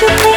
you